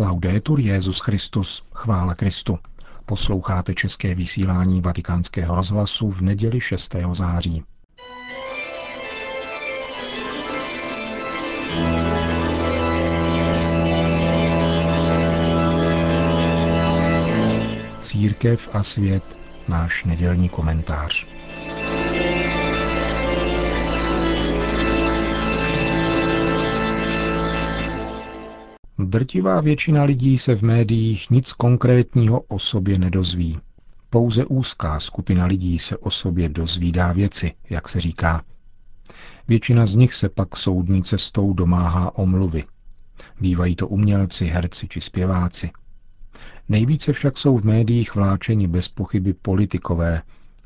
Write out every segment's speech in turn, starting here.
Laudetur Jezus Christus, chvála Kristu. Posloucháte české vysílání Vatikánského rozhlasu v neděli 6. září. Církev a svět, náš nedělní komentář. Drtivá většina lidí se v médiích nic konkrétního o sobě nedozví. Pouze úzká skupina lidí se o sobě dozvídá věci, jak se říká. Většina z nich se pak soudní cestou domáhá omluvy. Bývají to umělci, herci či zpěváci. Nejvíce však jsou v médiích vláčeni bez pochyby politikové,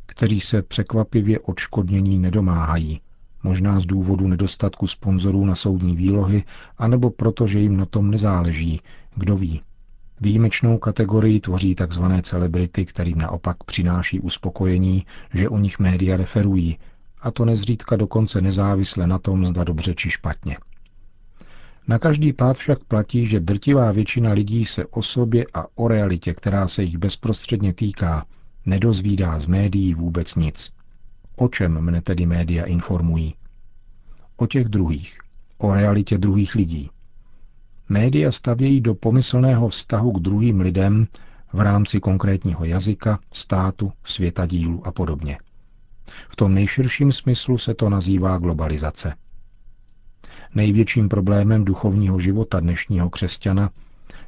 kteří se překvapivě odškodnění nedomáhají, možná z důvodu nedostatku sponzorů na soudní výlohy, anebo proto, že jim na tom nezáleží, kdo ví. Výjimečnou kategorii tvoří tzv. celebrity, kterým naopak přináší uspokojení, že o nich média referují, a to nezřídka dokonce nezávisle na tom, zda dobře či špatně. Na každý pád však platí, že drtivá většina lidí se o sobě a o realitě, která se jich bezprostředně týká, nedozvídá z médií vůbec nic. O čem mne tedy média informují? O těch druhých, o realitě druhých lidí. Média stavějí do pomyslného vztahu k druhým lidem v rámci konkrétního jazyka, státu, světadílu a podobně. V tom nejširším smyslu se to nazývá globalizace. Největším problémem duchovního života dnešního křesťana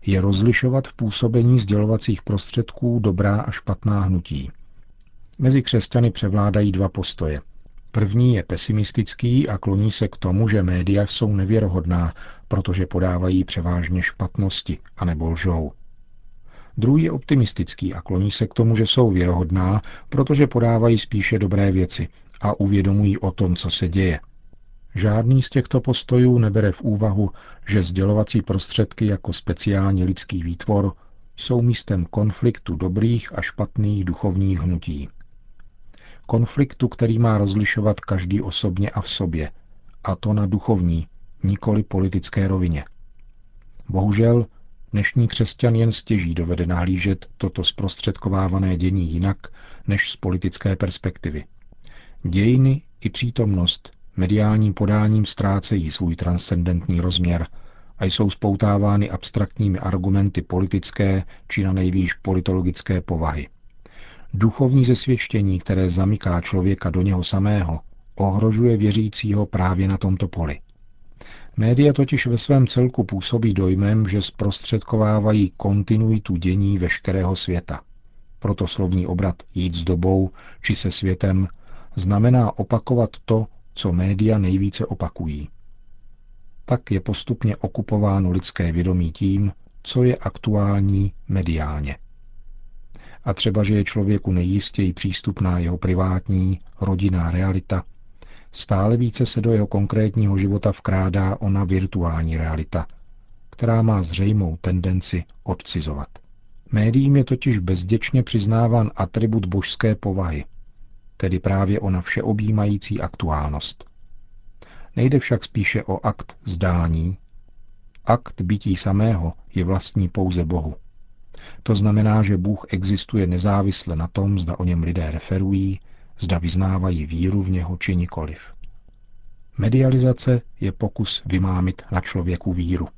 je rozlišovat v působení sdělovacích prostředků dobrá a špatná hnutí – Mezi křesťany převládají dva postoje. První je pesimistický a kloní se k tomu, že média jsou nevěrohodná, protože podávají převážně špatnosti a nebo lžou. Druhý je optimistický a kloní se k tomu, že jsou věrohodná, protože podávají spíše dobré věci a uvědomují o tom, co se děje. Žádný z těchto postojů nebere v úvahu, že sdělovací prostředky jako speciální lidský výtvor jsou místem konfliktu dobrých a špatných duchovních hnutí konfliktu, který má rozlišovat každý osobně a v sobě, a to na duchovní, nikoli politické rovině. Bohužel, dnešní křesťan jen stěží dovede nahlížet toto zprostředkovávané dění jinak než z politické perspektivy. Dějiny i přítomnost mediálním podáním ztrácejí svůj transcendentní rozměr a jsou spoutávány abstraktními argumenty politické či na nejvýš politologické povahy. Duchovní zesvědčení, které zamyká člověka do něho samého, ohrožuje věřícího právě na tomto poli. Média totiž ve svém celku působí dojmem, že zprostředkovávají kontinuitu dění veškerého světa. Proto slovní obrat jít s dobou či se světem znamená opakovat to, co média nejvíce opakují. Tak je postupně okupováno lidské vědomí tím, co je aktuální mediálně a třeba, že je člověku nejistěji přístupná jeho privátní, rodinná realita, stále více se do jeho konkrétního života vkrádá ona virtuální realita, která má zřejmou tendenci odcizovat. Médiím je totiž bezděčně přiznáván atribut božské povahy, tedy právě ona všeobjímající aktuálnost. Nejde však spíše o akt zdání. Akt bytí samého je vlastní pouze Bohu. To znamená, že Bůh existuje nezávisle na tom, zda o něm lidé referují, zda vyznávají víru v něho či nikoliv. Medializace je pokus vymámit na člověku víru.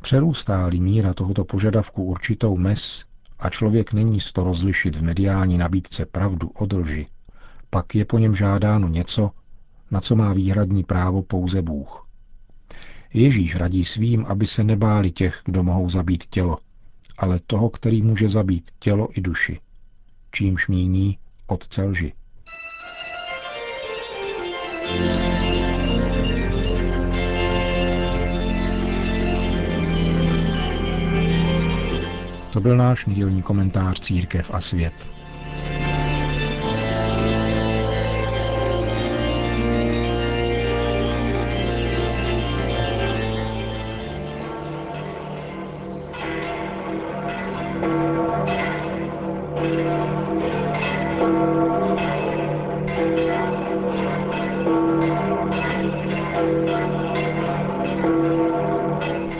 Přerůstá-li míra tohoto požadavku určitou mes a člověk není to rozlišit v mediální nabídce pravdu od lži, pak je po něm žádáno něco, na co má výhradní právo pouze Bůh. Ježíš radí svým, aby se nebáli těch, kdo mohou zabít tělo, ale toho, který může zabít tělo i duši, čímž míní otce lži. To byl náš nedělní komentář Církev a svět.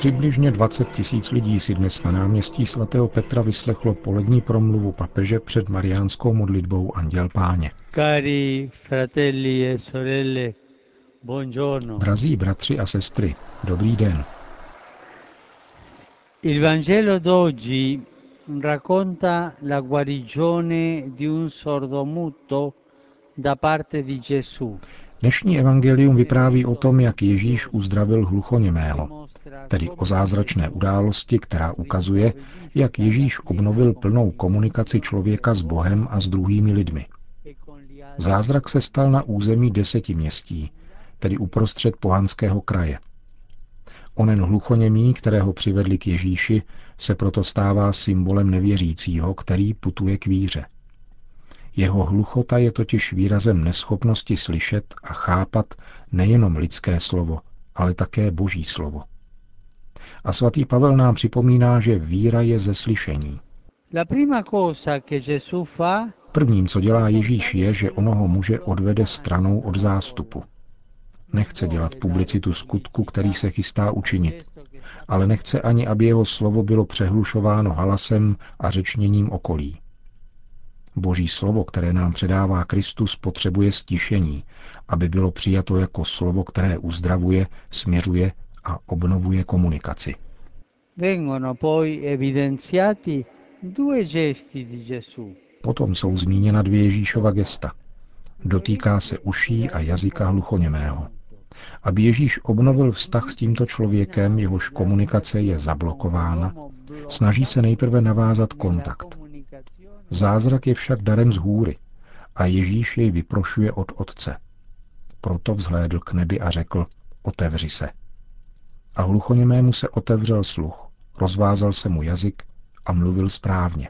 Přibližně 20 tisíc lidí si dnes na náměstí svatého Petra vyslechlo polední promluvu papeže před mariánskou modlitbou Anděl Páně. Cari fratelli e sorelle, buongiorno. Drazí bratři a sestry, dobrý den. Il Vangelo d'oggi racconta la guarigione di un sordomuto da parte di Gesù. Dnešní evangelium vypráví o tom, jak Ježíš uzdravil hluchoněmého, tedy o zázračné události, která ukazuje, jak Ježíš obnovil plnou komunikaci člověka s Bohem a s druhými lidmi. Zázrak se stal na území deseti městí, tedy uprostřed pohanského kraje. Onen hluchoněmý, kterého přivedli k Ježíši, se proto stává symbolem nevěřícího, který putuje k víře. Jeho hluchota je totiž výrazem neschopnosti slyšet a chápat nejenom lidské slovo, ale také boží slovo. A svatý Pavel nám připomíná, že víra je ze slyšení. Prvním, co dělá Ježíš, je, že onoho muže odvede stranou od zástupu. Nechce dělat publicitu skutku, který se chystá učinit, ale nechce ani, aby jeho slovo bylo přehlušováno halasem a řečněním okolí. Boží slovo, které nám předává Kristus, potřebuje stišení, aby bylo přijato jako slovo, které uzdravuje, směřuje a obnovuje komunikaci. Potom jsou zmíněna dvě Ježíšova gesta. Dotýká se uší a jazyka hluchoněmého. Aby Ježíš obnovil vztah s tímto člověkem, jehož komunikace je zablokována, snaží se nejprve navázat kontakt. Zázrak je však darem z hůry a Ježíš jej vyprošuje od Otce. Proto vzhlédl k nebi a řekl, otevři se. A hluchoněmému se otevřel sluch, rozvázal se mu jazyk a mluvil správně.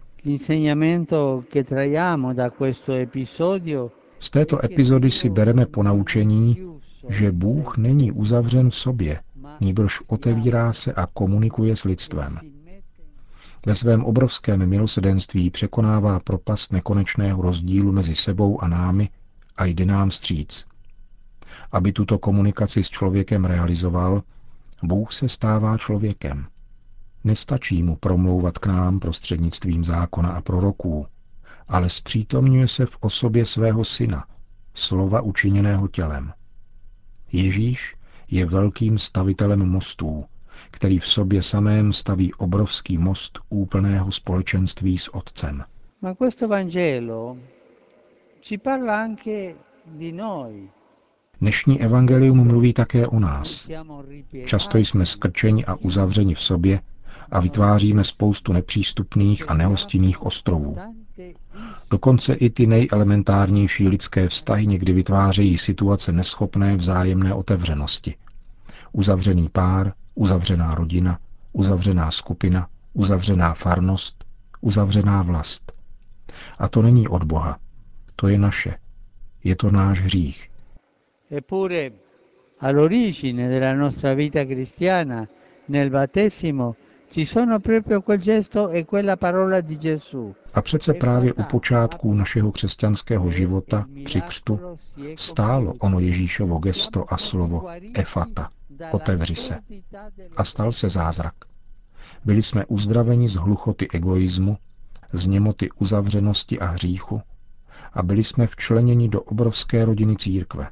Z této epizody si bereme ponaučení, že Bůh není uzavřen v sobě, nýbrž otevírá se a komunikuje s lidstvem. Ve svém obrovském milosedenství překonává propast nekonečného rozdílu mezi sebou a námi a jde nám stříc. Aby tuto komunikaci s člověkem realizoval, Bůh se stává člověkem. Nestačí mu promlouvat k nám prostřednictvím zákona a proroků, ale zpřítomňuje se v osobě svého syna, slova učiněného tělem. Ježíš je velkým stavitelem mostů, který v sobě samém staví obrovský most úplného společenství s Otcem. Dnešní evangelium mluví také o nás. Často jsme skrčeni a uzavřeni v sobě a vytváříme spoustu nepřístupných a nehostinných ostrovů. Dokonce i ty nejelementárnější lidské vztahy někdy vytvářejí situace neschopné vzájemné otevřenosti. Uzavřený pár, uzavřená rodina, uzavřená skupina, uzavřená farnost, uzavřená vlast. A to není od Boha. To je naše. Je to náš hřích. Eppure all'origine della nostra vita cristiana, nel battesimo, ci sono proprio quel gesto e quella parola di Gesù. A přece právě u počátků našeho křesťanského života při křtu stálo ono Ježíšovo gesto a slovo efata, otevři se. A stal se zázrak. Byli jsme uzdraveni z hluchoty egoismu, z němoty uzavřenosti a hříchu a byli jsme včleněni do obrovské rodiny církve.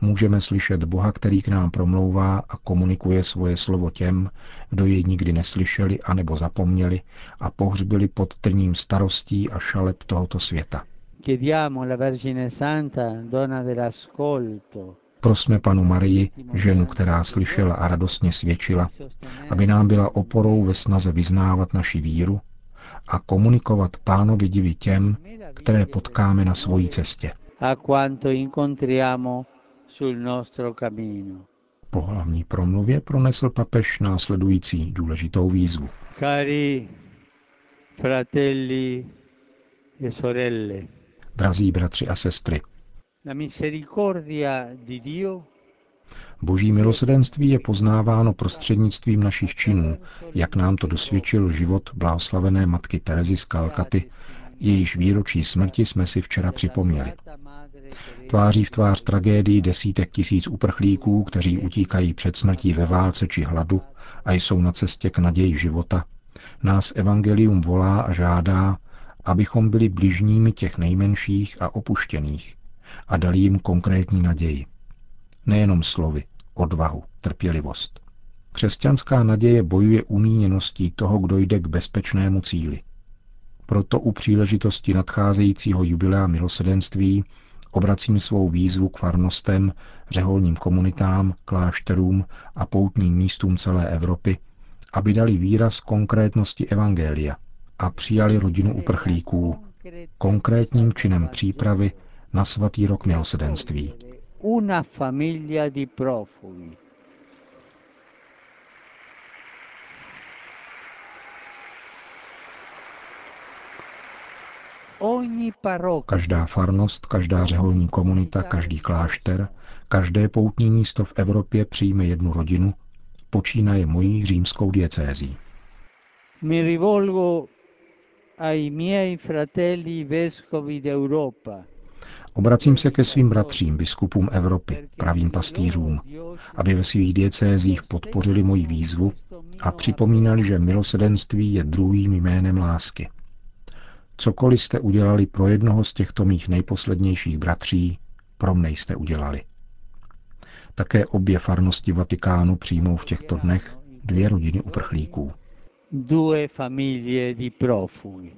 Můžeme slyšet Boha, který k nám promlouvá a komunikuje svoje slovo těm, kdo jej nikdy neslyšeli anebo zapomněli a pohřbili pod trním starostí a šaleb tohoto světa. Prosme panu Marii, ženu, která slyšela a radostně svědčila, aby nám byla oporou ve snaze vyznávat naši víru a komunikovat pánovi divy těm, které potkáme na svojí cestě. Po hlavní promluvě pronesl papež následující důležitou výzvu. Cari fratelli e sorelle, Drazí bratři a sestry, Boží milosedenství je poznáváno prostřednictvím našich činů, jak nám to dosvědčil život blahoslavené matky Terezy z Kalkaty, jejíž výročí smrti jsme si včera připomněli. tváří v tvář tragédii desítek tisíc uprchlíků, kteří utíkají před smrtí ve válce či hladu a jsou na cestě k naději života, nás evangelium volá a žádá, abychom byli bližními těch nejmenších a opuštěných a dali jim konkrétní naději. Nejenom slovy, odvahu, trpělivost. Křesťanská naděje bojuje umíněností toho, kdo jde k bezpečnému cíli. Proto u příležitosti nadcházejícího jubilea milosedenství obracím svou výzvu k farnostem, řeholním komunitám, klášterům a poutním místům celé Evropy, aby dali výraz konkrétnosti Evangelia a přijali rodinu uprchlíků konkrétním činem přípravy na svatý rok milosedenství. Una famiglia di profughi. Každá farnost, každá řeholní komunita, každý klášter, každé poutní místo v Evropě přijme jednu rodinu, počínaje mojí římskou diecézí. Mi rivolgo ai miei fratelli vescovi d'Europa, Obracím se ke svým bratřím, biskupům Evropy, pravým pastýřům, aby ve svých diecézích podpořili moji výzvu a připomínali, že milosedenství je druhým jménem lásky. Cokoliv jste udělali pro jednoho z těchto mých nejposlednějších bratří, pro mne jste udělali. Také obě farnosti Vatikánu přijmou v těchto dnech dvě rodiny uprchlíků. Due famiglie di profughi.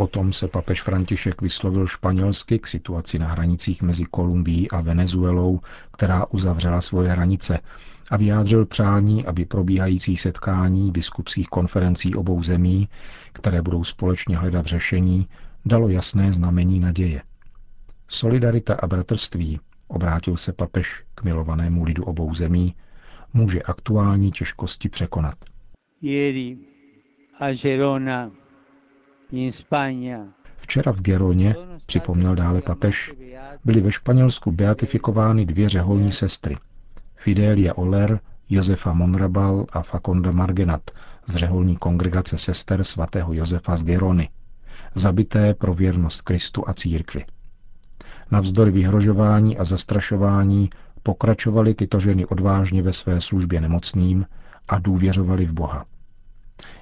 Potom se papež František vyslovil španělsky k situaci na hranicích mezi Kolumbií a Venezuelou, která uzavřela svoje hranice a vyjádřil přání, aby probíhající setkání biskupských konferencí obou zemí, které budou společně hledat řešení, dalo jasné znamení naděje. Solidarita a bratrství, obrátil se papež k milovanému lidu obou zemí, může aktuální těžkosti překonat. Ieri a Gerona Včera v Geroně, připomněl dále papež, byly ve Španělsku beatifikovány dvě řeholní sestry. Fidelia Oler, Josefa Monrabal a Fakonda Margenat z řeholní kongregace sester svatého Josefa z Gerony, zabité pro věrnost Kristu a církvi. Navzdory vyhrožování a zastrašování pokračovaly tyto ženy odvážně ve své službě nemocným a důvěřovali v Boha.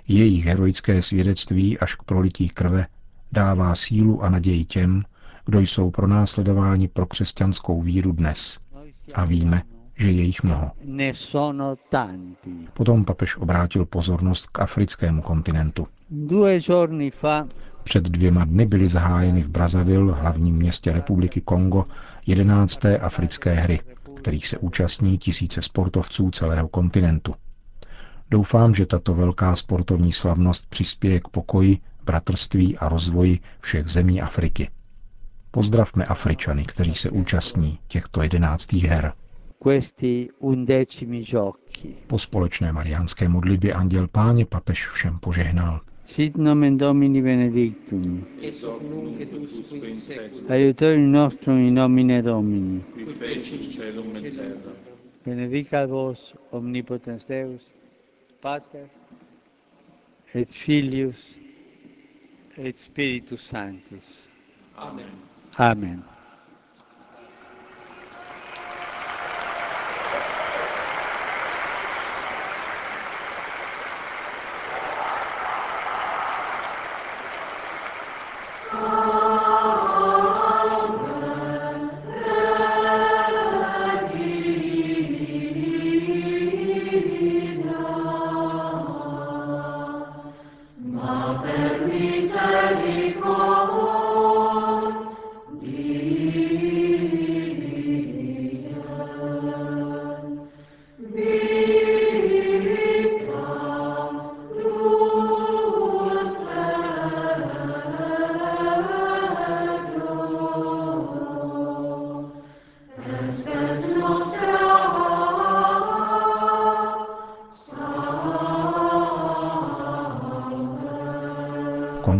Jejich heroické svědectví až k prolití krve dává sílu a naději těm, kdo jsou pronásledováni pro křesťanskou víru dnes. A víme, že je jich mnoho. Potom papež obrátil pozornost k africkému kontinentu. Před dvěma dny byly zahájeny v Brazzaville, hlavním městě republiky Kongo, 11. africké hry, kterých se účastní tisíce sportovců celého kontinentu. Doufám, že tato velká sportovní slavnost přispěje k pokoji, bratrství a rozvoji všech zemí Afriky. Pozdravme Afričany, kteří se účastní těchto jedenáctých her. questi undecimi giochi. Po společné mariánské modlitbě Anděl Páně papež všem požehnal. Sit nomen Domini benedictum. Aiutorium nostrum in nomine Domini. Benedicat vos omnipotens Deus, Pater, et Filius, et Spiritus Sanctus. Amen. Amen.